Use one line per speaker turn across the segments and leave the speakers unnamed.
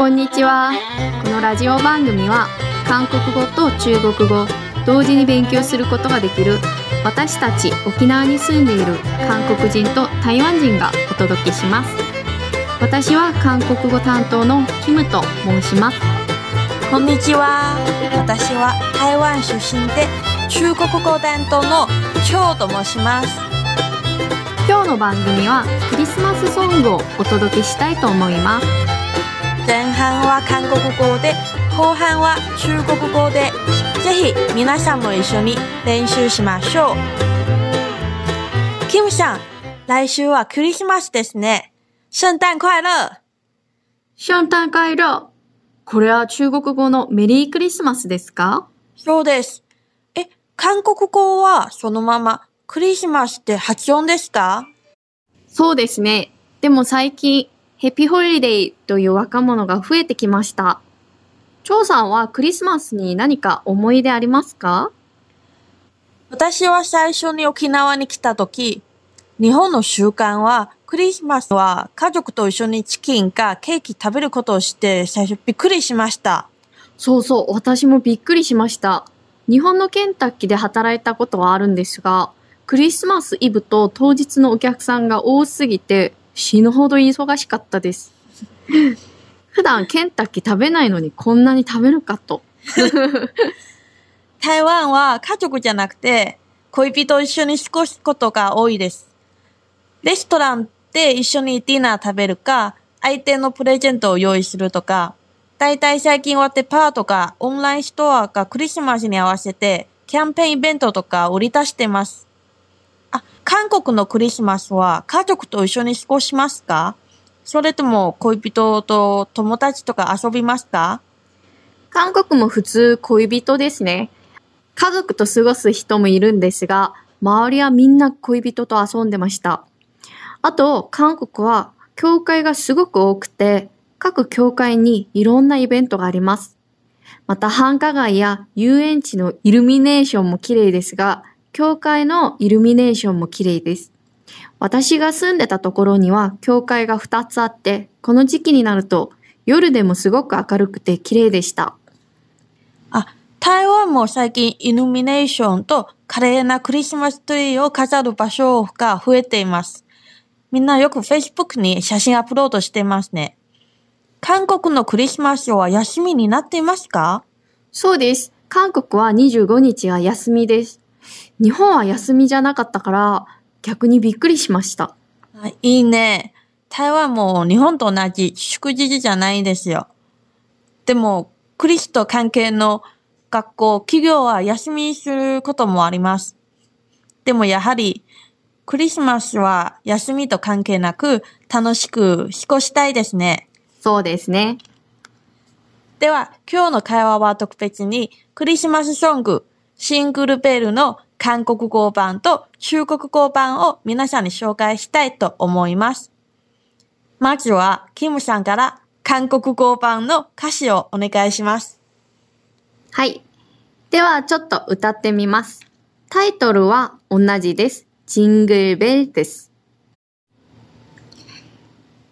こんにちは。このラジオ番組は韓国語と中国語同時に勉強することができる私たち沖縄に住んでいる韓国人と台湾人がお届けします。私は韓国語担当のキムと申します。
こんにちは。私は台湾出身で中国語担当の張と申します。
今日の番組はクリスマスソングをお届けしたいと思います。
前半は韓国語で、後半は中国語で、ぜひ皆さんも一緒に練習しましょう。キムさん、来週はクリスマスですね。聖誕快乐
聖誕快乐これは中国語のメリークリスマスですか？
そうです。え、韓国語はそのままクリスマスって発音ですか？
そうですね。でも最近、ヘピホリデーという若者が増えてきました。張さんはクリスマスに何か思い出ありますか？
私は最初に沖縄に来た時、日本の習慣はクリスマスは家族と一緒にチキンかケーキ食べることをして最初びっくりしました。
そうそう、私もびっくりしました。日本のケンタッキーで働いたことはあるんですが、クリスマスイブと当日のお客さんが多すぎて死ぬほど忙しかったです。普段ケンタッキー食べないのにこんなに食べるかと。
台湾は家族じゃなくて恋人一緒に過ごすことが多いです。レストランで一緒にディナー食べるか、相手のプレゼントを用意するとか、だいたい最近はデパートかオンラインストアがクリスマスに合わせてキャンペーンイベントとか売り出してます。あ、韓国のクリスマスは家族と一緒に過ごしますか？それとも恋人と友達とか遊びますか？
韓国も普通恋人ですね。家族と過ごす人もいるんですが、周りはみんな恋人と遊んでました。あと、韓国は教会がすごく多くて、各教会にいろんなイベントがあります。また繁華街や遊園地のイルミネーションも綺麗ですが、教会のイルミネーションも綺麗です。私が住んでたところには教会が2つあって、この時期になると夜でもすごく明るくて綺麗でした。
あ、台湾も最近イルミネーションと華麗なクリスマスツリーを飾る場所が増えています。みんなよく Facebook に写真アップロードしてますね。韓国のクリスマスは休みになっていますか？
そうです。韓国は25日は休みです。日本は休みじゃなかったから逆にびっくりしました。
あいいね。台湾も日本と同じ祝日じゃないんですよ。でも、クリスと関係の学校、企業は休みにすることもあります。でもやはり、クリスマスは休みと関係なく楽しく過ごしたいですね。
そうですね。
では、今日の会話は特別にクリスマスソング、シングルベルの韓国語版と中国語版を皆さんに紹介したいと思います。まずは、キムさんから韓国語版の歌詞をお願いします。
はい。ではちょっと歌ってみます。タイトルは同じです。ジングルベルです。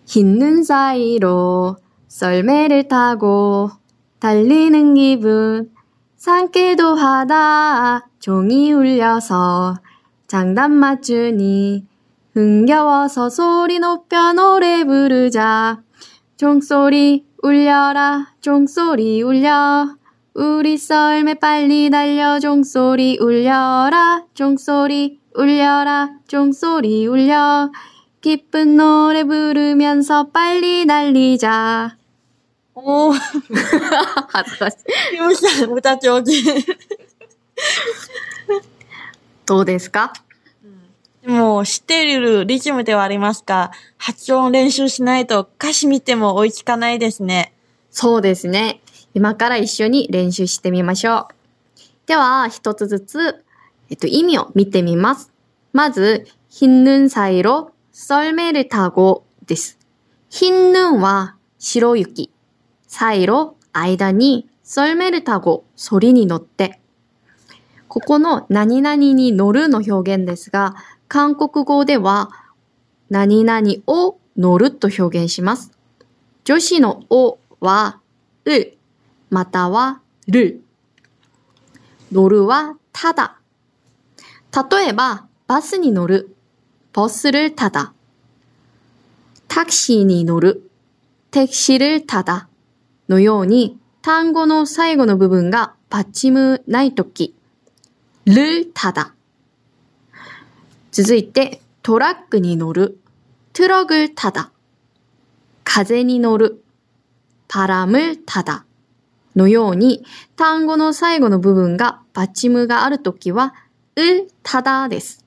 흰 눈 사이로 썰매를 타고 달리는 기분 산기도 하다 종이 울려서 장단 맞추니 흥겨워서 소리 높여 노래 부르자 종소리 울려라 종소리 울려 우리 썰매 빨리 달려 종소리 울려라 종소리 울려라 종소리 울려 기쁜 노래 부르면서 빨리 달리자 오. 아,
다시. 못잤죠, 어제.
どうですか
もう知っているリズムではありますが、発音練習しないと歌詞見ても追いつかないですね。
そうですね。今から一緒に練習してみましょう。では、一つずつ、えっと、意味を見てみます。まず、흰눈 사이로 썰매를 타고 です。흰 눈は白雪。サイロ、間に、썰매를 타고 ソリに乗って。 ここの何々に乗るの表現ですが、韓国語では、何々を乗ると表現します。女子のお は、을、または、る。乗るは、ただ。例えば、バスに乗る。버스를タダ。タクシーに乗る。택시를タダ。のように、単語の最後の部分がパッチムないとき、 るただ。続いて、トラックに乗る。トラグただ。風に乗る。パラムただ。のように、単語の最後の部分がパッチムがあるときは、うただです。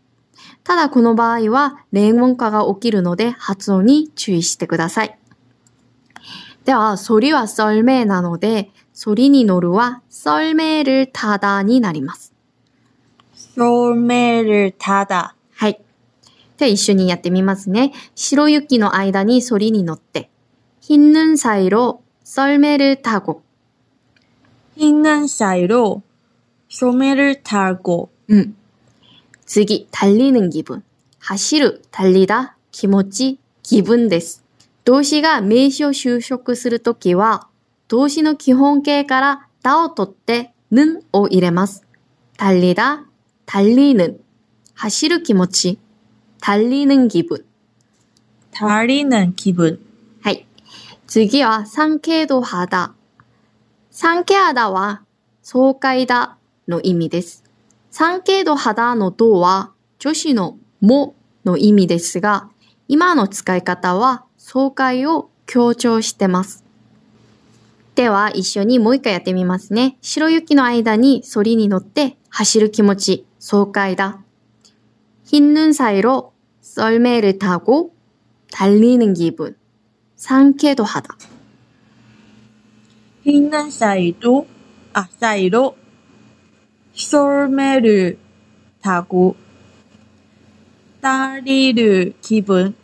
ただこの場合は、連音化が起きるので発音に注意してください。では、ソリは썰매なので、ソリに乗るは썰매를타다になります。
썰매를타 다。
はい。では一緒にやってみますね。白雪の間にソリに乗って、흰눈사이로썰매를타 고。
흰눈사이로소매를타 고。
うん。次、달리는気分。走る、달리 다、 気持ち、気分です。動詞が名詞を修飾するときは、動詞の基本形からだを取って、ぬを入れます。달리 다、 달리 는、 走る気持ち、달리는気分。
달리는気分。
はい。次は、상쾌도하 다。 상쾌하다は、爽快だの意味です。상쾌도하다の도は、女子のもの意味ですが、今の使い方は、爽快を強調してます。 では、一緒にもう一回やってみますね。白雪の間に反りに乗って走る気持ち、爽快だ。흰눈사이로썰매를타고달리는기분상쾌도하다
흰눈사이로아사이로썰매를타고달리는기분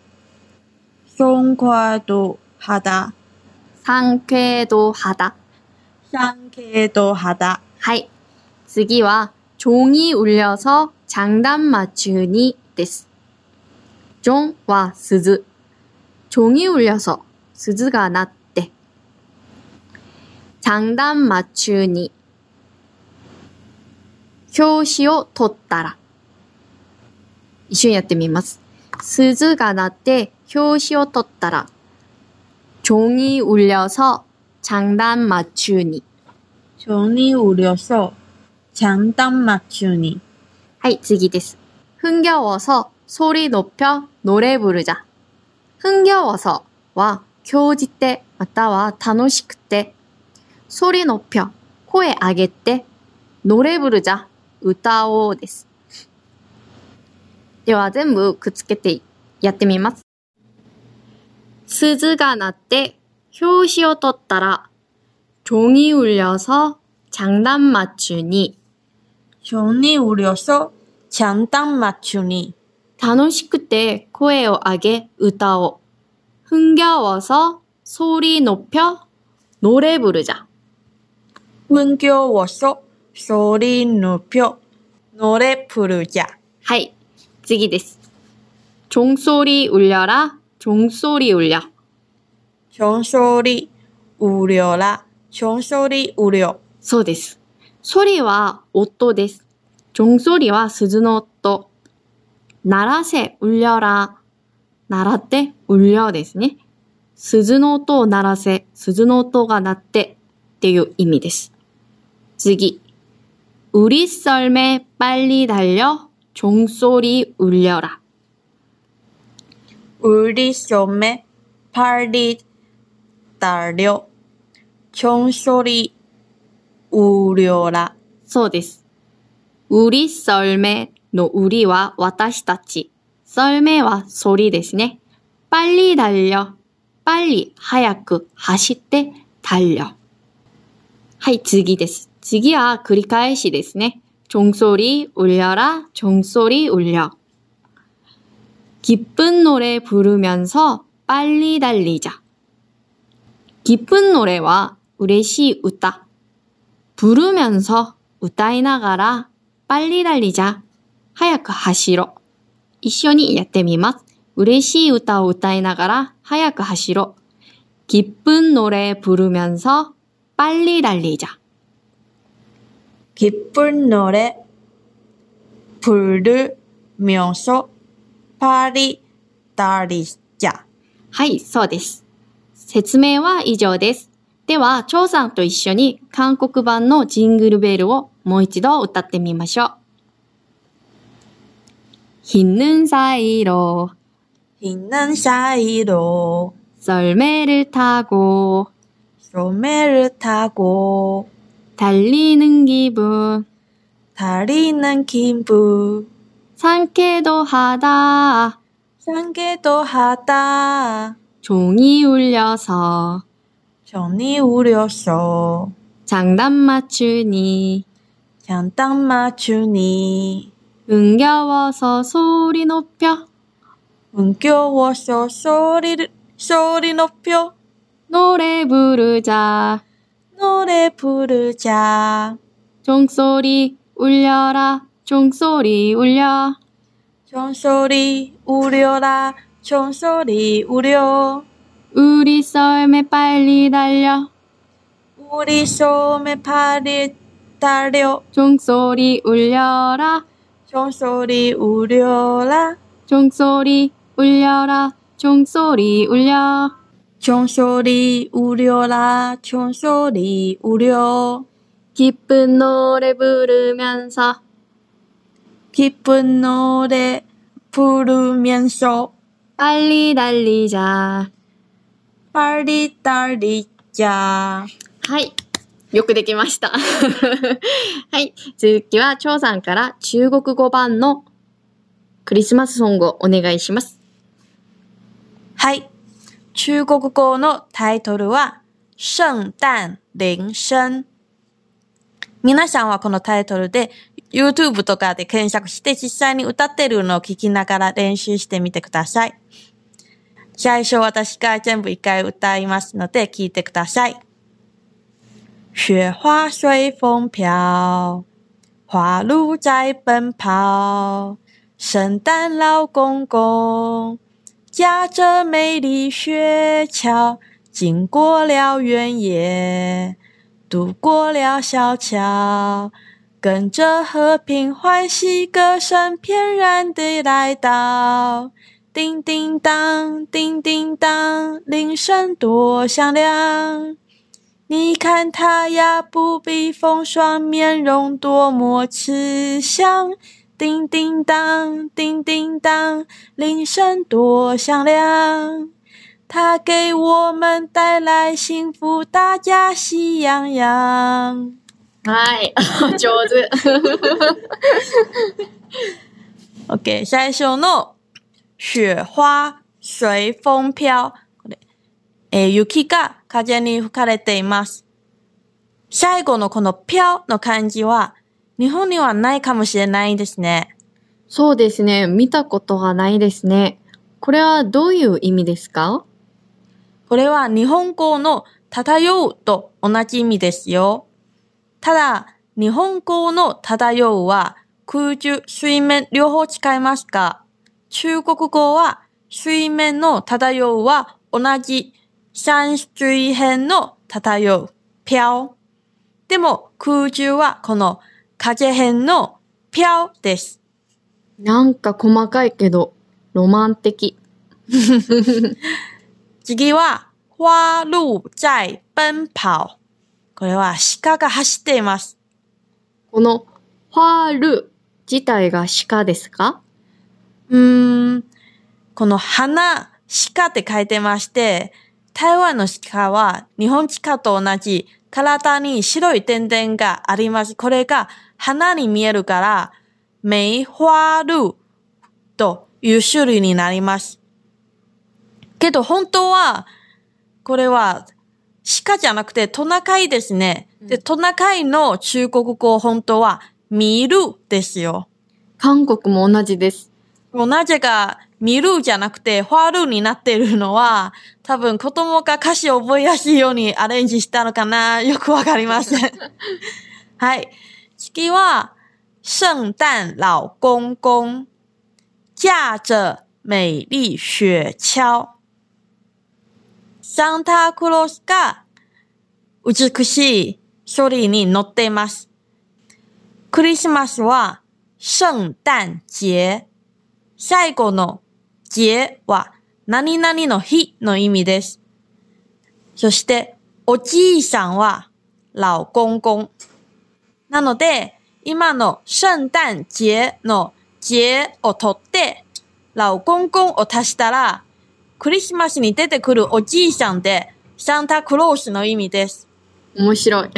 송과도 하다.
상쾌도 하다.
상쾌도 하다.
はい。次は 종이 울려서 장단 맞추니 です. 종와 스즈. 종이 울려서 스즈가 났대. 장단 맞추니. 表紙を取ったら。一緒にやってみます。 스즈가 났대 효시오 떴다라. 종이 울려서 장단 맞추니.
종이 울려서 장단 맞추니.
はい、次です. 흥겨워서 소리 높여 노래 부르자. 흥겨워서와 興じてまたは楽しくて 소리 높여 声上げて 노래 부르자 歌おうです。では全部くっつけてやってみます。 스즈가 났대 효시오 떴다라 종이 울려서 장단 맞추니
종이 울려서 장단 맞추니
楽しくて 코에오 아게 으따오 흥겨워서 소리 높여 노래 부르자
흥겨워서 소리 높여 노래 부르자
はい次です 종소리 울려라 종소리 울려.
종소리 울려라. 종소리 울려.
そうです。 소리와 音です. 종소리와 鈴の音. 나라세 울려라. 나라때 울려ですね. 鈴の音を鳴らせ, 鈴の音が鳴ってっていう意味です。次. 우리 썰매 빨리 달려 종소리 울려라.
우리 썸에 빨리 달려 종소리 울려라.
そうです. 우리 썰매の 우리와 私たち. 썰매와 소리 ですね. 빨리 달려. 빨리 早く走って 달려. はい、次です。次は繰り返しですね。 종소리 울려라, 종소리 울려. 기쁜 노래 부르면서 빨리 달리자. 기쁜 노래와 우레시 웃다. 부르면서 웃다이나가라 빨리 달리자. 하야크 하시로. 이쇼니 야떼미맛. 우레시 웃다 웃다이나가라 하야크 하시로. 기쁜 노래 부르면서 빨리 달리자.
기쁜 노래 부르면서 파리 달리자.
はい、そうです。説明は以上です。では、張さんと一緒に韓国版のジングルベルをもう一度歌ってみましょう。 흰눈 사이로
흰눈 사이로
썰매를 타고
소매를 타고
달리는 기분
달리는 기분
상쾌도 하다.
상쾌도 하다.
종이 울려서.
전이 우려서.
장단 맞추니.
장단 맞추니.
흥겨워서 소리 높여.
은겨워서 소리를 소리 높여.
노래 부르자.
노래 부르자.
종소리 울려라 종소리 울려.
종소리 우려라 종소리 우려.
우리 썰매 빨리 달려.
우리 소매 팔이 달려.
종소리 울려라.
종소리 우려라.
종소리 울려라. 종소리 울려.
종소리 우려라 종소리 우려.
기쁜 노래 부르면서
기쁜 노래 부르면서
빨리 달리자
빨리 달리자
はい。よくできました。はい。続きは、張さんから中国語版のクリスマスソングをお願いします。
はい。中国語のタイトルは、聖誕鈴声。皆さんはこのタイトルで YouTube とかで検索して実際に歌ってるのを聞きながら練習してみてください。最初私が全部一回歌いますので聞いてください。雪花随风飘，花鹿在奔跑，圣诞老公公驾着美丽雪橇，经过了原野，渡过了小桥，跟着和平欢喜歌声翩然地来到。叮叮当，叮叮当，铃声多响亮。你看他呀，不必风霜，面容多么慈祥。叮叮当，叮叮当，铃声多响亮。他给我们带来幸福，大家喜洋洋。
はい。上手。
OK、最初の雪花随風飄。これ、えー雪が風に吹かれています。最後のこのぴょの漢字は、日本にはないかもしれないですね。
そうですね。見たことがないですね。これはどういう意味ですか？
これは日本語の漂うと同じ意味ですよ。ただ、日本語の漂うは空中、水面両方使いますが、中国語は水面の漂うは同じ山水辺の漂う、飘。でも空中はこの風辺の飘です。
なんか細かいけど、ロマン的。
次は、花鹿在奔跑。これは鹿が走っています。
この、ファール自体が鹿ですか？
うーん、この花、鹿って書いてまして、台湾の鹿は日本鹿と同じ体に白い点々があります。これが花に見えるから、梅花鹿という種類になります。けど本当は、これは鹿じゃなくてトナカイですね。で、トナカイの中国語本当は見るですよ。
韓国も同じです。
もうなぜか、見るじゃなくて、ファールになっているのは、多分子供が歌詞を覚えやすいようにアレンジしたのかな よくわかりません。はい。次は、聖誕老公公、驾着美丽雪橇。サンタクロースが美しい書類に載っています。クリスマスは聖誕節。最後の節は何々の日の意味です。そして、おじいさんは老公公。なので、今の聖誕節の節を取って、老公公を足したら、クリスマスに出てくるおじいさんで、サンタクロースの意味です。
面白い。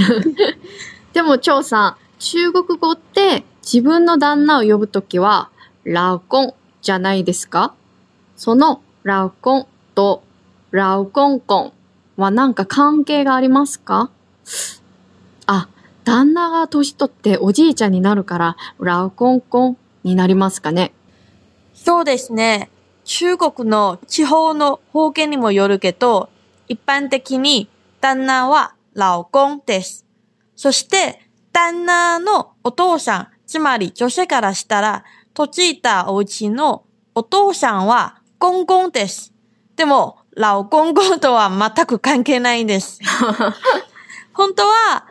でも、張さん、中国語って自分の旦那を呼ぶときは、ラウコンじゃないですか？そのラウコンとラウコンコンは何か関係がありますか？あ、旦那が年取っておじいちゃんになるから、ラウコンコンになりますかね？
そうですね。中国の地方の方言にもよるけど、一般的に旦那は老公です。そして、旦那のお父さん、つまり女性からしたら、嫁いたお家のお父さんは公公です。でも、老公公とは全く関係ないんです。本当は、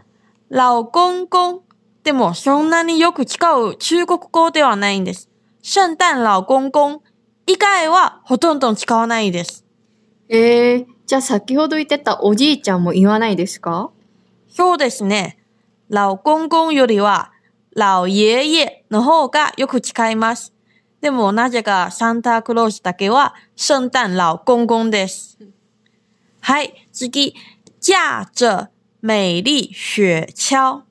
老公公。でも、そんなによく使う中国語ではないんです。聖誕老公公以外はほとんど使わないです。
えー、じゃあ先ほど言ってたおじいちゃんも言わないですか？
そうですね。老公公よりは、老爺爺の方がよく使います。でもなぜかサンタクロースだけは聖誕老公公です。はい、次。驾着美麗雪橇。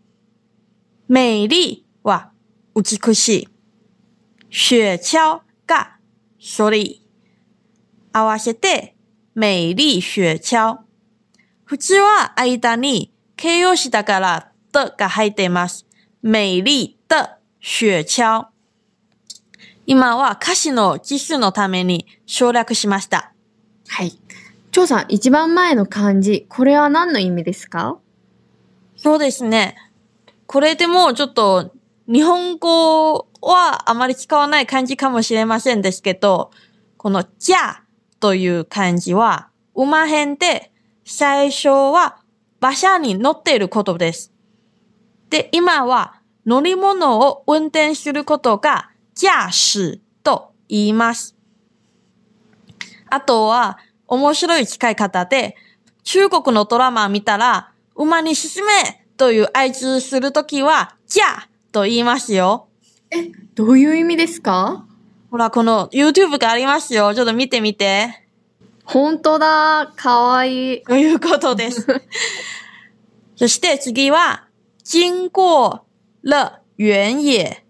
美麗は美しい。雪橇が書類。合わせて、美麗雪橇。普通は間に形容詞だから、的が入っています。美麗的雪橇。今は歌詞の字数のために省略しました。
はい。張さん、一番前の漢字、これは何の意味ですか？
そうですね。これでもちょっと日本語はあまり使わない漢字かもしれませんですけど、このじゃという漢字は馬編で最初は馬車に乗っていることです。で、今は乗り物を運転することが駕駛と言います。あとは面白い使い方で、中国のドラマ見たら、馬に進めという合図するときは、じゃと言いますよ。
どういう意味ですか？
ほら、この YouTube がありますよ。ちょっと見てみて。
本当だ。かわいい。
ということです。そして次は、经过了原野，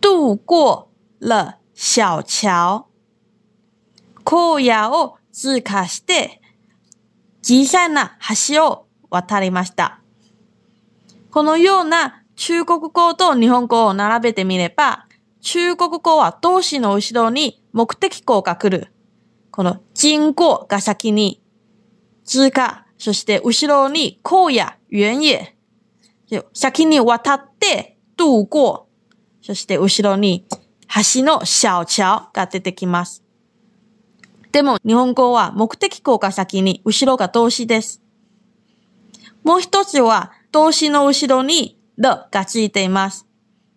渡過了小橋。荒野を通過して、小さな橋を渡りました。このような中国語と日本語を並べてみれば、中国語は動詞の後ろに目的語が来る。この经過が先に通過、そして後ろに荒野、原野。先に渡って、渡過。そして後ろに橋の小橋が出てきます。でも日本語は目的語が先に、後ろが動詞です。もう一つは動詞の後ろにるがついています。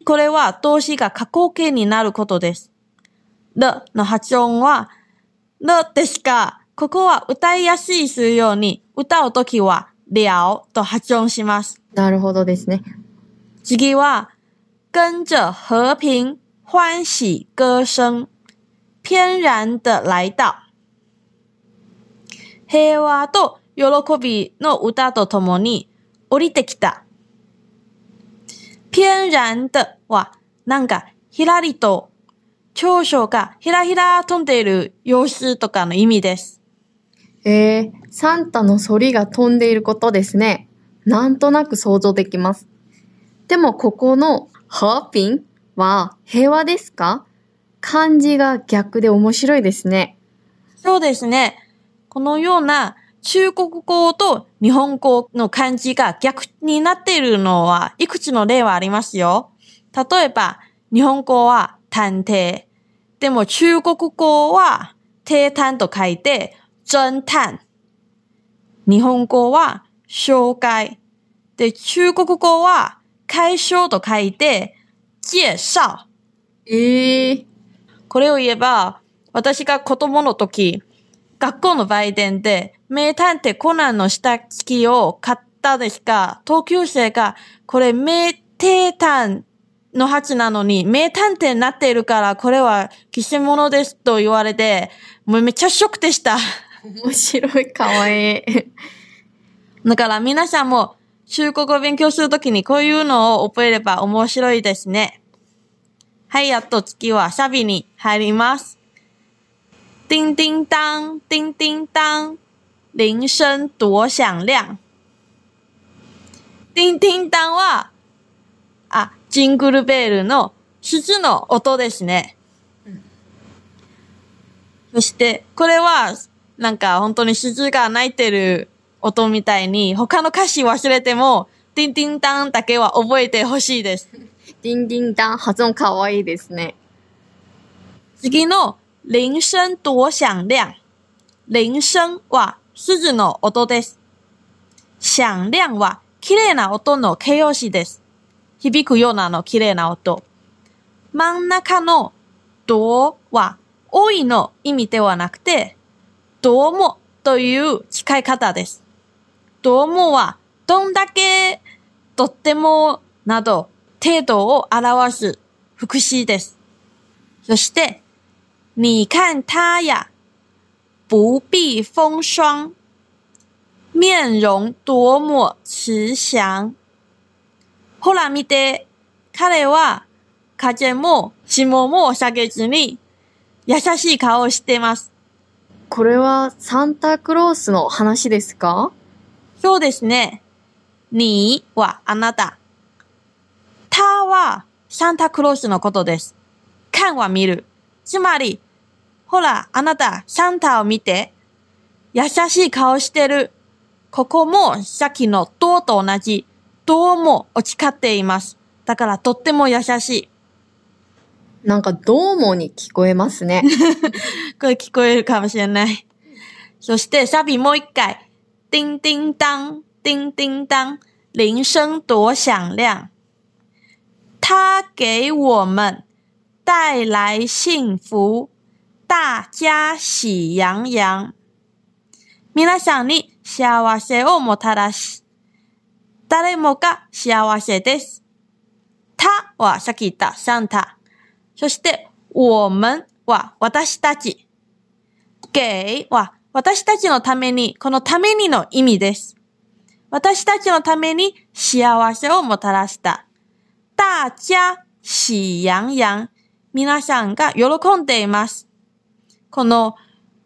これは動詞が過去形になることです。るの発音はるですが、ここは歌いやすいするように歌うときは了と発音します。
なるほどですね。
次は、跟着和平、欢喜歌声、翩然的来到。平和と喜びの歌とともに降りてきた。翩然的は、なんか、ひらりと、長所がひらひら飛んでいる様子とかの意味です。
えー、サンタの反りが飛んでいることですね。なんとなく想像できます。でもここの和平は平和ですか？漢字が逆で面白いですね。
そうですね。このような中国語と日本語の漢字が逆になっているのはいくつの例はありますよ。例えば、日本語は探偵。でも中国語は定単と書いて、侦探。日本語は紹介。で、中国語は解消と書いて、介紹。
ええ
これを言えば、私が子供の時、学校の売店で名探偵コナンの下敷きを買ったですが、同級生が、これ名偵探の鉢なのに、名探偵になっているから、これは偽物ですと言われて、もうめっちゃショックでした。
面白い、かわいい。
だから皆さんも中国語を勉強するときにこういうのを覚えれば面白いですね。はい、やっと次はサビに入ります。叮叮当、叮叮当、铃声多響亮。叮叮当は、あ、ジングルベールの鈴の音ですね。そして、これは、なんか本当に鈴が鳴いてる音みたいに、他の歌詞忘れても、ティンティンタンだけは覚えてほしいです。
ディンディンダン、発音かわいいですね。
次の、鈴声多響亮。鈴声は、鈴の音です。響亮は、綺麗な音の形容詞です。響くようなの綺麗な音。真ん中の、どは、多いの意味ではなくて、どうもという使い方です。どうもは、どんだけ、とっても、など、程度を表す副詞です。そして、你看他呀，不避风霜，面容多么慈祥。ほら見て、彼は風も霜も下げずに優しい顔をしています。
これはサンタクロースの話ですか？
そうですね。你はあなた。他はサンタクロースのことです。看は見る。つまり、ほら、あなた、サンタを見て。優しい顔してる。ここもさっきのどうと同じ。どうもを誓っています。だからとっても優しい。
なんかどうもに聞こえますね。
これ聞こえるかもしれない。そしてサビもう一回。叮叮当、叮叮当、铃声多響亮。它给我们带来幸福，大家喜洋洋。皆さんに幸せをもたらし、誰もが幸せです。他はさっき言ったサンタ。そして、我们は私たち。给は私たちのために、このためにの意味です。私たちのために幸せをもたらした。大家喜洋洋。皆さんが喜んでいます。この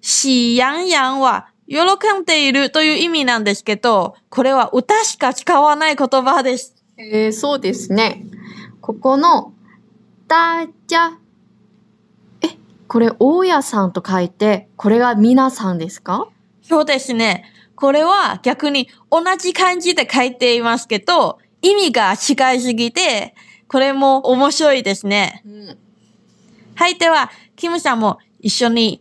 喜洋洋は喜んでいるという意味なんですけど、これは歌しか使わない言葉です。
えー、そうですね。ここの、大家。え、これ、大家さんと書いて、これが皆さんですか？
そうですね。これは逆に同じ漢字で書いていますけど、意味が違いすぎて、これも面白いですね。
うん。
はい、では、キムさんも一緒に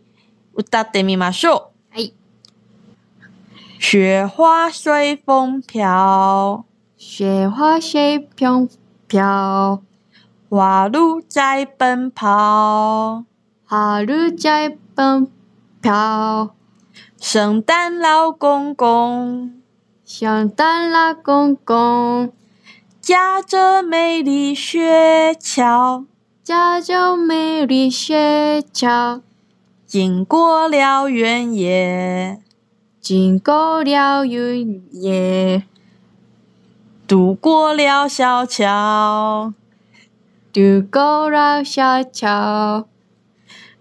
歌ってみましょ
はい。
う。雪花随風飄，
雪花隨風飄，
花鹿在奔跑，
春在奔跑，
聖誕老公公
聖誕老公公
駕着美麗雪橇，
駕着美麗雪橇，
經過了原野，
经过了原野，
渡过了小桥。
渡过了小桥，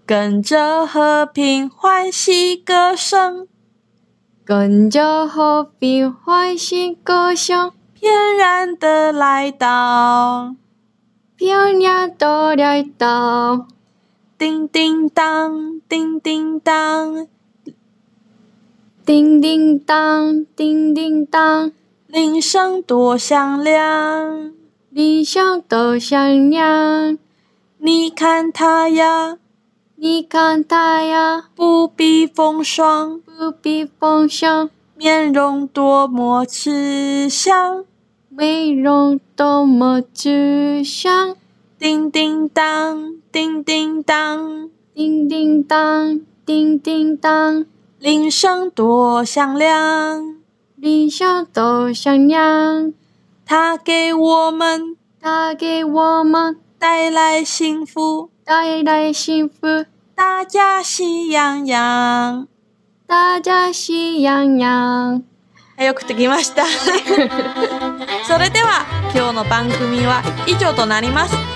跟着和平欢喜歌声，
跟着和平欢喜歌声，
翩然的来到，
翩然的来到，
叮叮当，叮叮当，
叮叮当，叮叮当，
铃声多响亮。
铃声多响亮。
你看他呀，
你看他呀，
不避风霜，
不避风霜，
面容多么慈祥。
面容多么慈祥。
叮叮当，叮叮当，
叮叮当，叮叮当，
铃声多响亮。
铃声多响亮。
它给我们
它给我们
带来幸福，
带来幸福。
大家喜洋洋。
大家喜洋洋。
よくできました。それでは今日の番組は以上となります。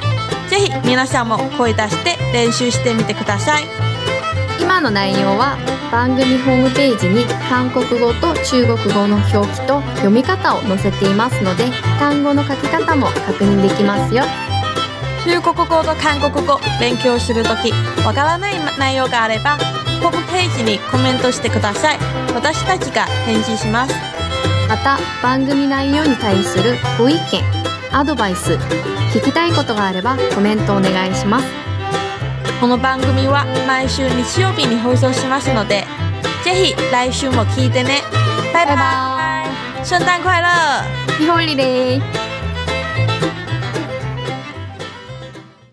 ぜひ皆さんも声出して練習してみてください。
今の内容は番組ホームページに韓国語と中国語の表記と読み方を載せていますので単語の書き方も確認できますよ。
中国語と韓国語勉強するときわからない内容があればホームページにコメントしてください。私たちが返事します。
また番組内容に対するご意見、アドバイス、聞きたいことがあればコメントお願いします。
この番組は毎週日曜日に放送しますので、ぜひ来週も聞いてね。バイバイ。聖誕快樂！
日ホリデー